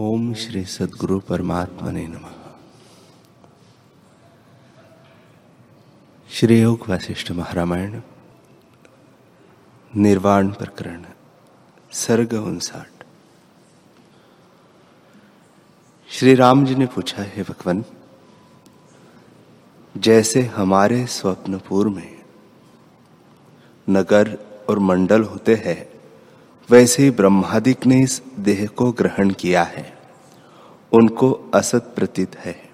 ओम श्री सदगुरु परमात्मा ने नम। श्री योग वशिष्ठ महारामायण, निर्वाण प्रकरण, सर्ग उनसाठ। श्री राम जी ने पूछा, है भगवान, जैसे हमारे स्वप्नपुर में नगर और मंडल होते हैं वैसे ही ब्रह्मादिक ने इस देह को ग्रहण किया है। उनको असत प्रतीत है।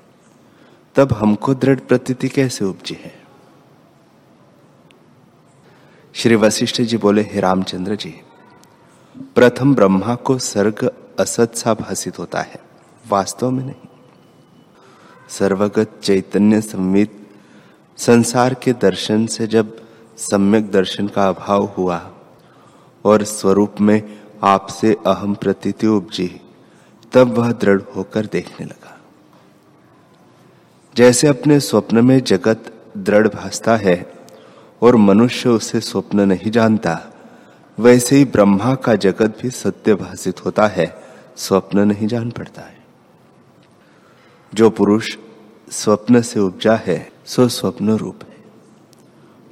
तब हमको दृढ़ प्रतीति कैसे उपजी है? श्री वशिष्ठ जी बोले, हे रामचंद्र जी, प्रथम ब्रह्मा को सर्ग असत सा भाषित होता है। वास्तव में नहीं। सर्वगत चैतन्य संवित संसार के दर्शन से जब सम्यक दर्शन का अभाव हुआ और स्वरूप में आपसे अहम प्रतीति उपजी तब वह दृढ़ होकर देखने लगा। जैसे अपने स्वप्न में जगत दृढ़ भासता है और मनुष्य उसे स्वप्न नहीं जानता, वैसे ही ब्रह्मा का जगत भी सत्य भाषित होता है, स्वप्न नहीं जान पड़ता है। जो पुरुष स्वप्न से उपजा है, सो स्वप्न रूप है।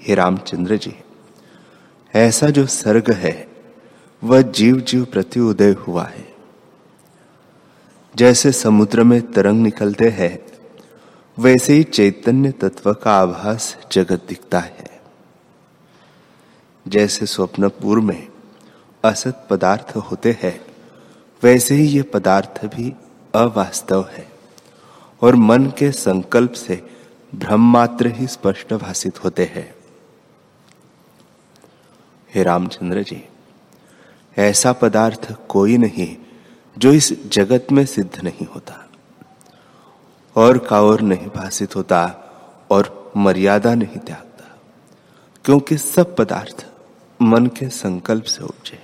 हे रामचंद्र जी। ऐसा जो सर्ग है, वह जीव जीव प्रति उदय हुआ है। जैसे समुद्र में तरंग निकलते हैं, वैसे ही चैतन्य तत्व का आभास जगत दिखता है। जैसे स्वप्नपुर में असत पदार्थ होते हैं, वैसे ही ये पदार्थ भी अवास्तव है और मन के संकल्प से भ्रम मात्र ही स्पष्ट भाषित होते हैं। हे रामचंद्र जी, ऐसा पदार्थ कोई नहीं जो इस जगत में सिद्ध नहीं होता, और का और नहीं भाषित होता, और मर्यादा नहीं त्यागता, क्योंकि सब पदार्थ मन के संकल्प से उपजे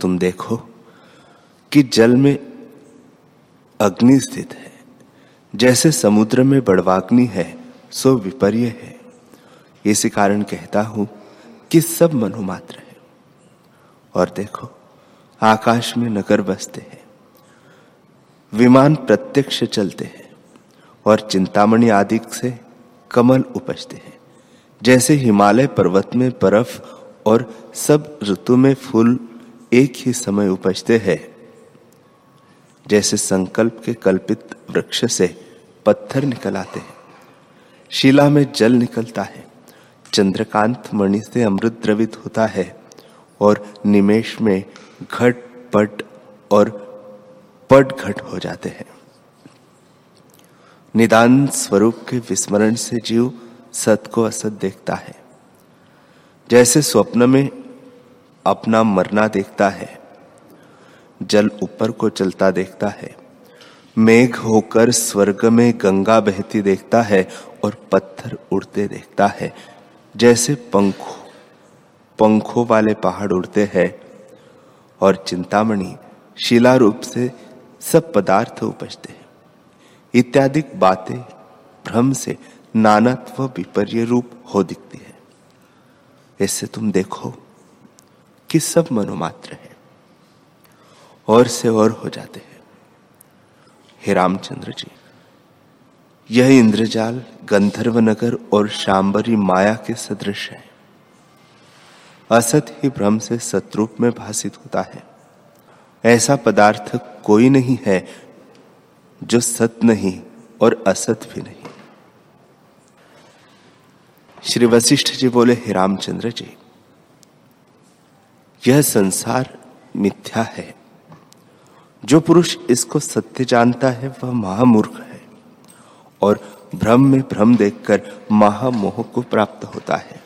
तुम देखो कि जल में अग्नि स्थित है। जैसे समुद्र में बड़वाग्नि है, सो विपर्य है। इसी कारण कहता हूँ कि सब मनोमात्र है। और देखो, आकाश में नगर बसते हैं, विमान प्रत्यक्ष चलते हैं, और चिंतामणि आदि से कमल उपजते हैं। जैसे हिमालय पर्वत में बर्फ़ और सब ऋतु में फूल एक ही समय उपजते हैं, जैसे संकल्प के कल्पित वृक्ष से पत्थर निकल आते हैं, शिला में जल निकलता है। चंद्रकांत मणि से अमृत द्रवित होता है और निमेश में घट, पट और पट घट हो जाते हैं। निदान स्वरूप के विस्मरण से जीव सत को असत देखता है। जैसे स्वप्न में अपना मरना देखता है, जल ऊपर को चलता देखता है, मेघ होकर स्वर्ग में गंगा बहती देखता है और पत्थर उड़ते देखता है। जैसे पंखों पंखों वाले पहाड़ उड़ते हैं और चिंतामणि शिला रूप से सब पदार्थ उपजते हैं। इत्यादि बातें भ्रम से नानत्व विपर्य रूप हो दिखती है। इससे तुम देखो कि सब मनोमात्र है और से और हो जाते हैं। हे रामचंद्र जी, यह इंद्रजाल गंधर्व नगर और शांबरी माया के सदृश है। असत ही भ्रम से सतरूप में भाषित होता है। ऐसा पदार्थ कोई नहीं है जो सत नहीं और असत भी नहीं। श्री वशिष्ठ जी बोले, हे रामचंद्र जी, यह संसार मिथ्या है। जो पुरुष इसको सत्य जानता है, वह महामूर्ख है और भ्रम में भ्रम देखकर महामोह को प्राप्त होता है।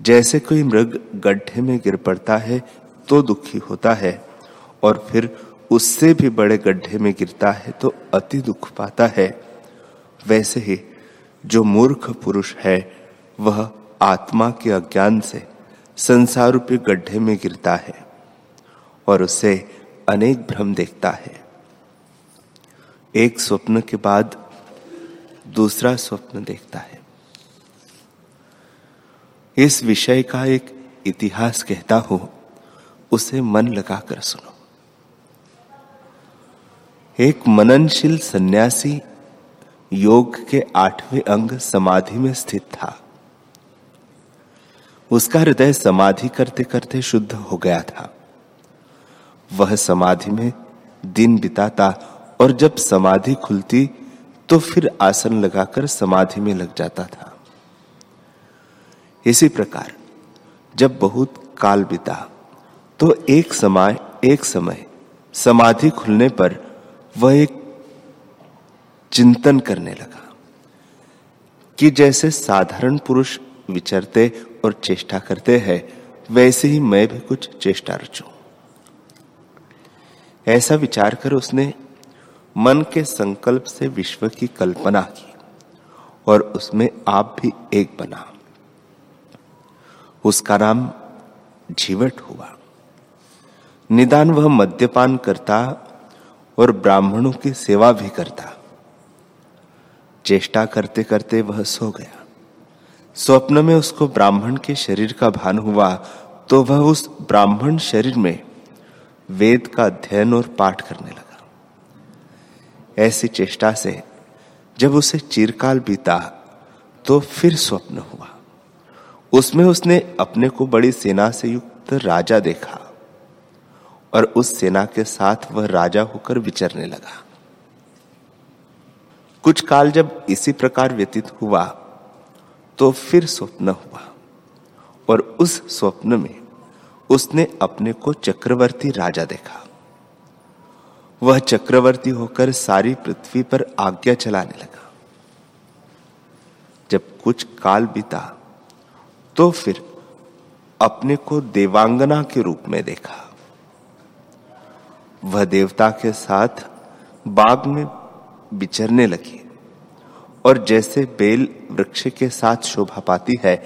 जैसे कोई मृग गड्ढे में गिर पड़ता है तो दुखी होता है, और फिर उससे भी बड़े गड्ढे में गिरता है तो अति दुख पाता है। वैसे ही जो मूर्ख पुरुष है, वह आत्मा के अज्ञान से संसार रूपी गड्ढे में गिरता है, और उसे अनेक भ्रम देखता है। एक स्वप्न के बाद दूसरा स्वप्न देखता है। इस विषय का एक इतिहास कहता हूँ, उसे मन लगाकर सुनो। एक मननशील सन्यासी योग के आठवें अंग समाधि में स्थित था। उसका हृदय समाधि करते करते शुद्ध हो गया था। वह समाधि में दिन बिताता और जब समाधि खुलती तो फिर आसन लगाकर समाधि में लग जाता था। इसी प्रकार, जब बहुत काल बिता तो एक समय एक समय, समाधि खुलने पर वह एक चिंतन करने लगा, कि जैसे साधारण पुरुष विचरते और चेष्टा करते हैं, वैसे ही मैं भी कुछ चेष्टा रचू। ऐसा विचार कर उसने मन के संकल्प से विश्व की कल्पना की और उसमें आप भी एक बना। उसका नाम जीवट हुआ। निदान वह मद्यपान करता और ब्राह्मणों की सेवा भी करता। चेष्टा करते करते वह सो गया। स्वप्न में उसको ब्राह्मण के शरीर का भान हुआ तो वह उस ब्राह्मण शरीर में वेद का अध्ययन और पाठ करने लगा। ऐसी चेष्टा से जब उसे चिरकाल बीता तो फिर स्वप्न हुआ। उसमें उसने अपने को बड़ी सेना से युक्त राजा देखा और उस सेना के साथ वह राजा होकर विचरने लगा। कुछ काल जब इसी प्रकार व्यतीत हुआ तो फिर स्वप्न हुआ और उस स्वप्न में उसने अपने को चक्रवर्ती राजा देखा। वह चक्रवर्ती होकर सारी पृथ्वी पर आज्ञा चलाने लगा। जब कुछ काल बीता तो फिर अपने को देवांगना के रूप में देखा। वह देवता के साथ बाग में विचरने लगी और जैसे बेल वृक्ष के साथ शोभा पाती है,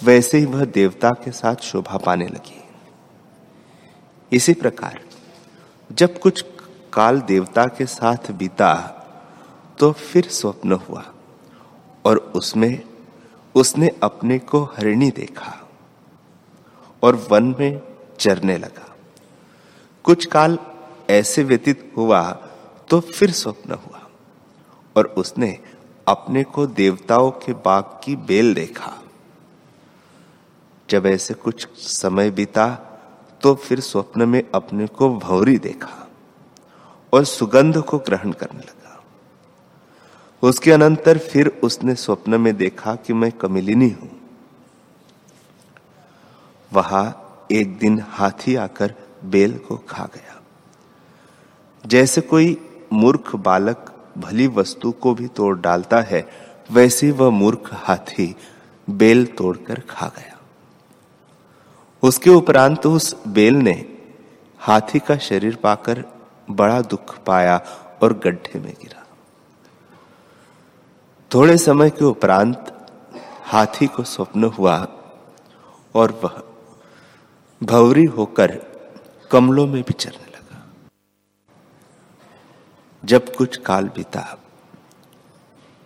वैसे ही वह देवता के साथ शोभा पाने लगी। इसी प्रकार जब कुछ काल देवता के साथ बीता तो फिर स्वप्न हुआ और उसमें, उसने अपने को हरिणी देखा और वन में चरने लगा। कुछ काल ऐसे व्यतीत हुआ तो फिर स्वप्न हुआ और उसने अपने को देवताओं के बाग की बेल देखा। जब ऐसे कुछ समय बीता तो फिर स्वप्न में अपने को भौरी देखा। और सुगंध को ग्रहण करने लगा। उसके अनंतर फिर उसने स्वप्न में देखा कि मैं कमिलिनी हूँ। वहाँ एक दिन हाथी आकर बेल को खा गया। जैसे कोई मूर्ख बालक भली वस्तु को भी तोड़ डालता है, वैसे वह मूर्ख हाथी बेल तोड़कर खा गया। उसके उपरांत उस बेल ने हाथी का शरीर पाकर बड़ा दुख पाया और गड्ढे में गिरा। थोड़े समय के उपरांत हाथी को स्वप्न हुआ और वह भवरी होकर कमलों में विचरने जब कुछ काल बीता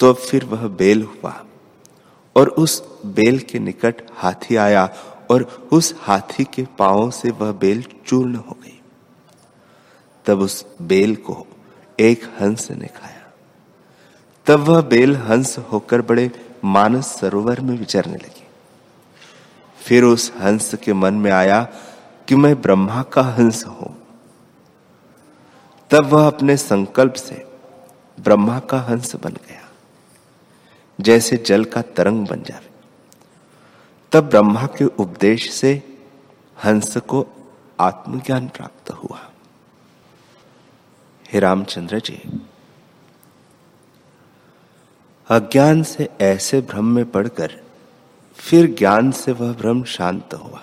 तो फिर वह बेल हुआ और उस बेल के निकट हाथी आया और उस हाथी के पाँव से वह बेल चूर्ण हो गई। तब उस बेल को एक हंस ने खाया। तब वह बेल हंस होकर बड़े मानस सरोवर में विचरने लगी। फिर उस हंस के मन में आया कि मैं ब्रह्मा का हंस हूँ। तब वह अपने संकल्प से ब्रह्मा का हंस बन गया। जैसे जल का तरंग बन जाए। तब ब्रह्मा के उपदेश से हंस को आत्मज्ञान प्राप्त हुआ। हे रामचंद्र जी। अज्ञान से ऐसे भ्रम में पड़कर फिर ज्ञान से वह भ्रम शांत हुआ।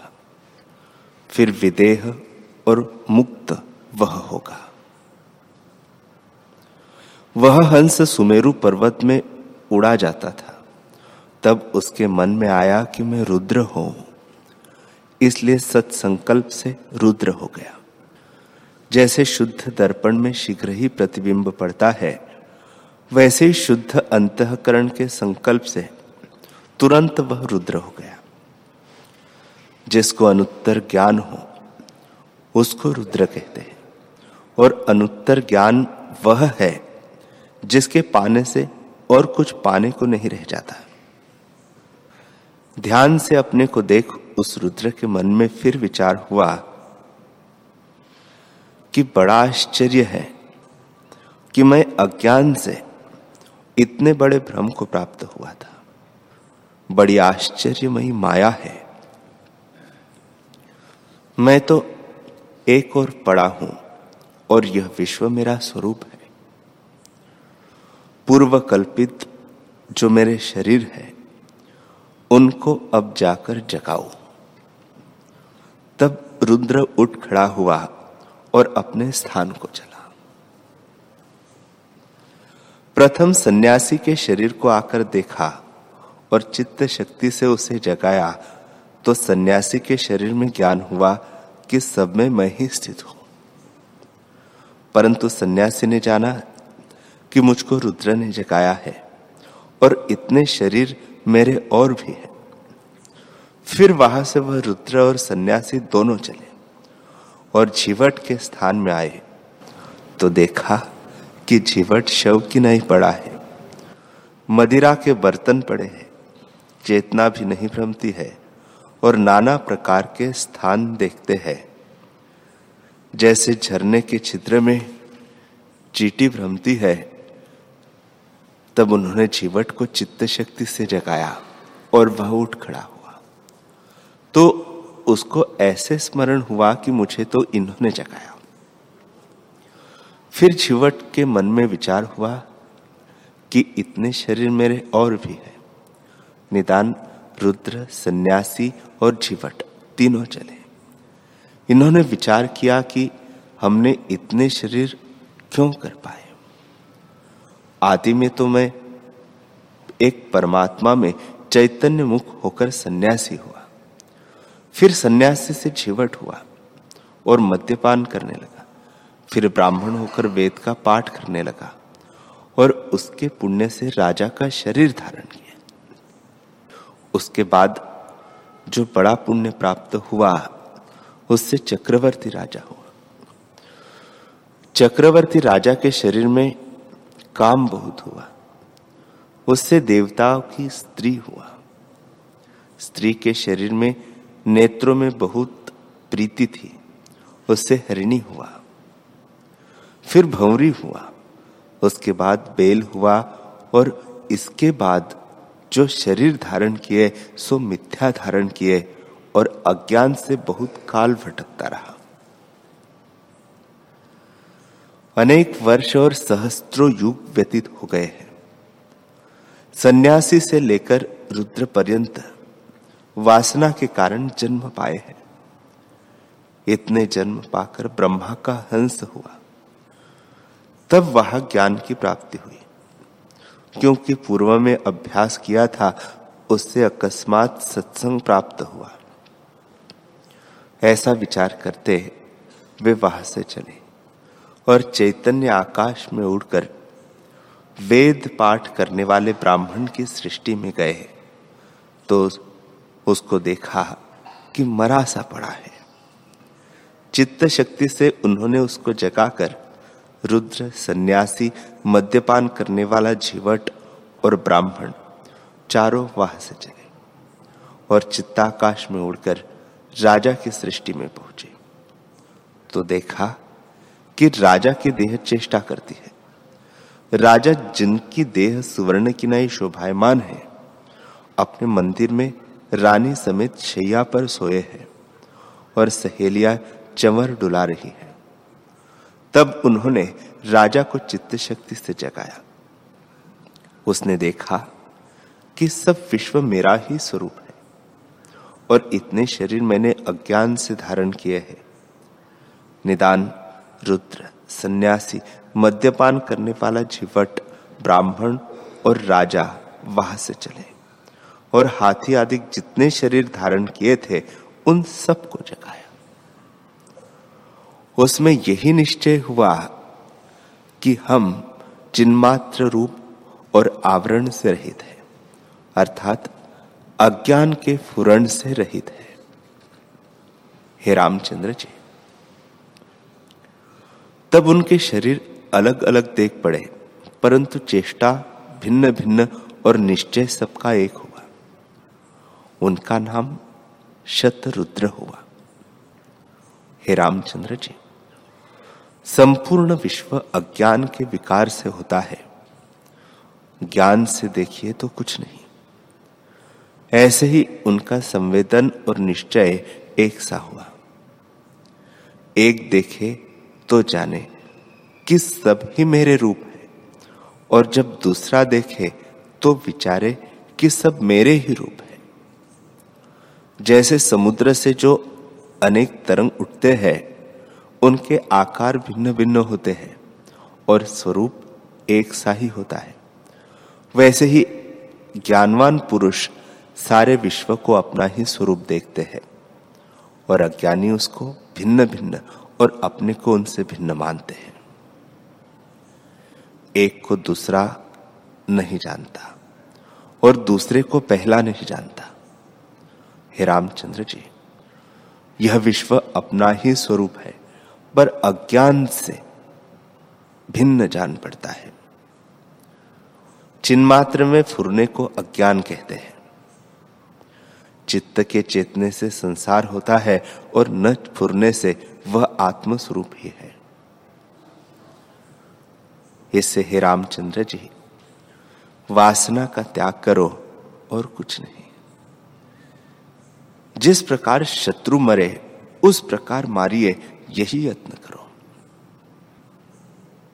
फिर विदेह और मुक्त वह होगा। वह हंस सुमेरु पर्वत में उड़ा जाता था। तब उसके मन में आया कि मैं रुद्र हूँ इसलिए सत्संकल्प से रुद्र हो गया। जैसे शुद्ध दर्पण में शीघ्र ही प्रतिबिंब पड़ता है, वैसे ही शुद्ध अंतकरण के संकल्प से तुरंत वह रुद्र हो गया। जिसको अनुत्तर ज्ञान हो, उसको रुद्र कहते हैं। और अनुत्तर ज्ञान वह है, जिसके पाने से और कुछ पाने को नहीं रह जाता। ध्यान से अपने को देख उस रुद्र के मन में फिर विचार हुआ कि बड़ा आश्चर्य है कि मैं अज्ञान से इतने बड़े भ्रम को प्राप्त हुआ था। बड़ी आश्चर्यमयी माया है। मैं तो एक और पड़ा हूँ और यह विश्व मेरा स्वरूप है। पूर्व कल्पित जो मेरे शरीर है, उनको अब जाकर जगाओ। तब रुद्र उठ खड़ा हुआ और अपने स्थान को चला। प्रथम सन्यासी के शरीर को आकर देखा और चित्त शक्ति से उसे जगाया तो सन्यासी के शरीर में ज्ञान हुआ कि सब में मैं ही स्थित हूँ। परंतु सन्यासी ने जाना कि मुझको रुद्र ने जगाया है और इतने शरीर मेरे और भी हैं। फिर वहाँ से वह रुद्र और सन्यासी दोनों चले। और जीवट के स्थान में आए। तो देखा कि जीवट शव की नहीं पड़ा है। मदिरा के बर्तन पड़े हैं। चेतना भी नहीं भ्रमती है और नाना प्रकार के स्थान देखते हैं। जैसे झरने के छिद्र में चीटी भ्रमती है, तब उन्होंने जीवट को चित्त शक्ति से जगाया और वह उठ खड़ा हुआ। तो उसको ऐसे स्मरण हुआ कि मुझे तो इन्होंने जगाया। फिर जीवट के मन में विचार हुआ कि इतने शरीर मेरे और भी है। निदान, रुद्र, सन्यासी और जीवट तीनों चले। इन्होंने विचार किया कि हमने इतने शरीर क्यों कर पाए? आदि में तो मैं एक परमात्मा में चैतन्य मुख होकर सन्यासी हुआ। फिर सन्यासी से जीवट हुआ और मद्यपान करने लगा। फिर ब्राह्मण होकर वेद का पाठ करने लगा और उसके पुण्य से राजा का शरीर धारण किया। उसके बाद जो बड़ा पुण्य प्राप्त हुआ, उससे चक्रवर्ती राजा हुआ। चक्रवर्ती राजा के शरीर में काम बहुत हुआ। उससे देवताओं की स्त्री हुआ। स्त्री के शरीर में नेत्रों में बहुत प्रीति थी, उससे हरिणी हुआ। फिर भंवरी हुआ, उसके बाद बेल हुआ और इसके बाद जो शरीर धारण किए, सो मिथ्या धारण किए और अज्ञान से बहुत काल भटकता रहा। अनेक वर्ष और सहस्त्रों युग व्यतीत हो गए हैं। सन्यासी से लेकर रुद्र पर्यंत वासना के कारण जन्म पाए हैं। इतने जन्म पाकर ब्रह्मा का हंस हुआ। तब वह ज्ञान की प्राप्ति हुई। क्योंकि पूर्व में अभ्यास किया था, उससे अकस्मात सत्संग प्राप्त हुआ। ऐसा विचार करते वे वहाँ से चले और चैतन्य आकाश में उड़कर वेद पाठ करने वाले ब्राह्मण की सृष्टि में गए। तो उसको देखा कि मरा सा पड़ा है। चित्त शक्ति से उन्होंने उसको जगाकर रुद्र, सन्यासी, मद्यपान करने वाला जीवट और ब्राह्मण चारों वहाँ से चले और चित्ताकाश में उड़कर राजा की सृष्टि में पहुँचे। तो देखा कि राजा की देह चेष्टा करती है। राजा जिनकी देह सुवर्ण की नई शोभायमान है, अपने मंदिर में रानी समेत शैया पर सोए हैं और सहेलियाँ चंवर डुला रही है। तब उन्होंने राजा को चित्त शक्ति से जगाया। उसने देखा कि सब विश्व मेरा ही स्वरूप है और इतने शरीर मैंने अज्ञान से धारण किए हैं। निदान, रुद्र, सन्यासी, मद्यपान करने वाला जीवट ब्राह्मण और राजा वहाँ से चले। और हाथी आदि जितने शरीर धारण किए थे, उन सबको जगाया। उसमें यही निश्चय हुआ कि हम जिन्मात्र रूप और आवरण से रहित है, अर्थात अज्ञान के फुरण से रहित है। हे रामचंद्र जी, तब उनके शरीर अलग अलग देख पड़े, परंतु चेष्टा भिन्न भिन्न और निश्चय सबका एक हुआ उनका नाम शतरुद्र हुआ। हे रामचंद्र जी, संपूर्ण विश्व अज्ञान के विकार से होता है। ज्ञान से देखिए तो कुछ नहीं। ऐसे ही उनका संवेदन और निश्चय एक सा हुआ। एक देखे तो जाने कि सब ही मेरे रूप है, और जब दूसरा देखे तो विचारे कि सब मेरे ही रूप है। जैसे समुद्र से जो अनेक तरंग उठते हैं, उनके आकार भिन्न भिन्न होते हैं और स्वरूप एक सा ही होता है। वैसे ही ज्ञानवान पुरुष सारे विश्व को अपना ही स्वरूप देखते हैं और अज्ञानी उसको भिन्न भिन्न और अपने को उनसे भिन्न मानते हैं। एक को दूसरा नहीं जानता और दूसरे को पहला नहीं जानता। हे रामचंद्र जी, यह विश्व अपना ही स्वरूप है, पर अज्ञान से भिन्न जान पड़ता है। चिन्मात्र में फुरने को अज्ञान कहते हैं। चित्त के चेतने से संसार होता है और न फुरने से वह आत्म स्वरूप ही है। इससे हे रामचंद्र जी, वासना का त्याग करो और कुछ नहीं। जिस प्रकार शत्रु मरे, उस प्रकार मारिए, यही यत्न करो।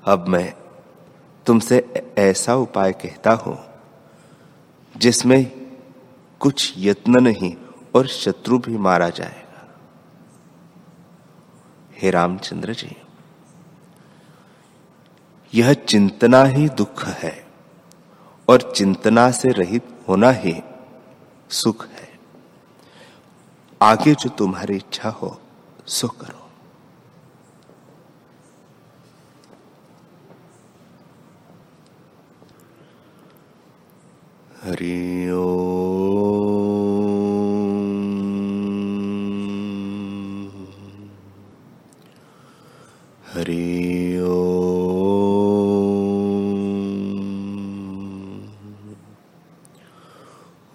अब मैं तुमसे ऐसा उपाय कहता हूँ, जिसमें कुछ यत्न नहीं और शत्रु भी मारा जाएगा। हे रामचंद्र जी, यह चिंतना ही दुख है और चिंतना से रहित होना ही सुख आगे जो तुम्हारी इच्छा हो सो करो। हरि हरि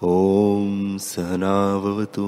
ॐ सहनावतु